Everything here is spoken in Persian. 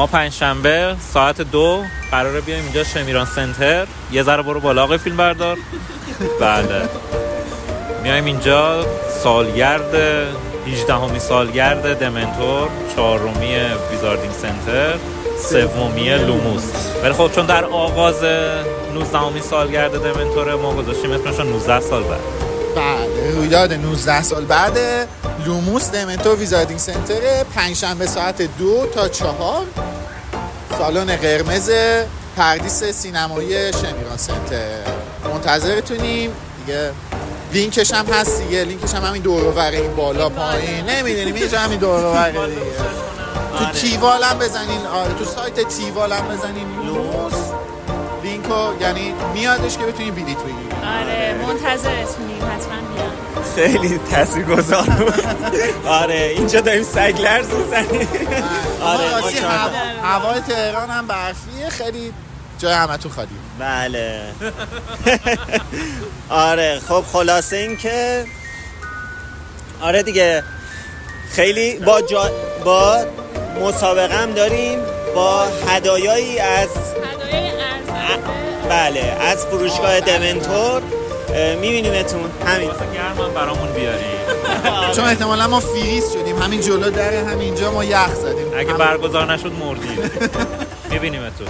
ما پنجشنبه ساعت دو قراره بیایم اینجا شمیران سنتر. یه ذره برو بالا آقای فیلم بردار بله. میایم اینجا سالگرد 18 همی سالگرد دمنتور چهارمی ویزاردینگ سنتر سومی لوموس. ولی خب چون در آغاز 19 همی سالگرد دمنتور ما گذاشتیم اسمش رو 19 سال بعد. بله رویداد 19 سال بعد Lumos Dementor Wizarding Center پنجشنبه ساعت دو تا چهار. سالن قرمز پردیس سینمایی شمیران سنتر. منتظرتونیم. دیگه لینکش هم هست دیگه. لینکش هم همین دور و این بالا پایین. نمی‌دونیم اینجا همین دور و بر دیگه. تو تیوال هم بزنین. آره تو سایت تیوال هم بزنین. لوموس. لینکو یعنی میادش که بتونین بلیت بگیرید آره منتظرتونیم حتما بیان خیلی تاثیرگذار بود. آره اینجا داریم سگ لرز می‌زنیم. آره. آره. هوای تهران هم برفیه خیلی جای همتون خالی. بله. آره خب خلاصه این که آره دیگه خیلی با جا... با مسابقه هم داریم با هدایایی از بله از فروشگاه دمنتور میبینیمتون. همین. واسه برامون بیاری چون احتمالا ما فریز شدیم. همین جلو در همینجا ما یخ زدیم. اگه برگزار نشد مردیم. می‌بینیم تو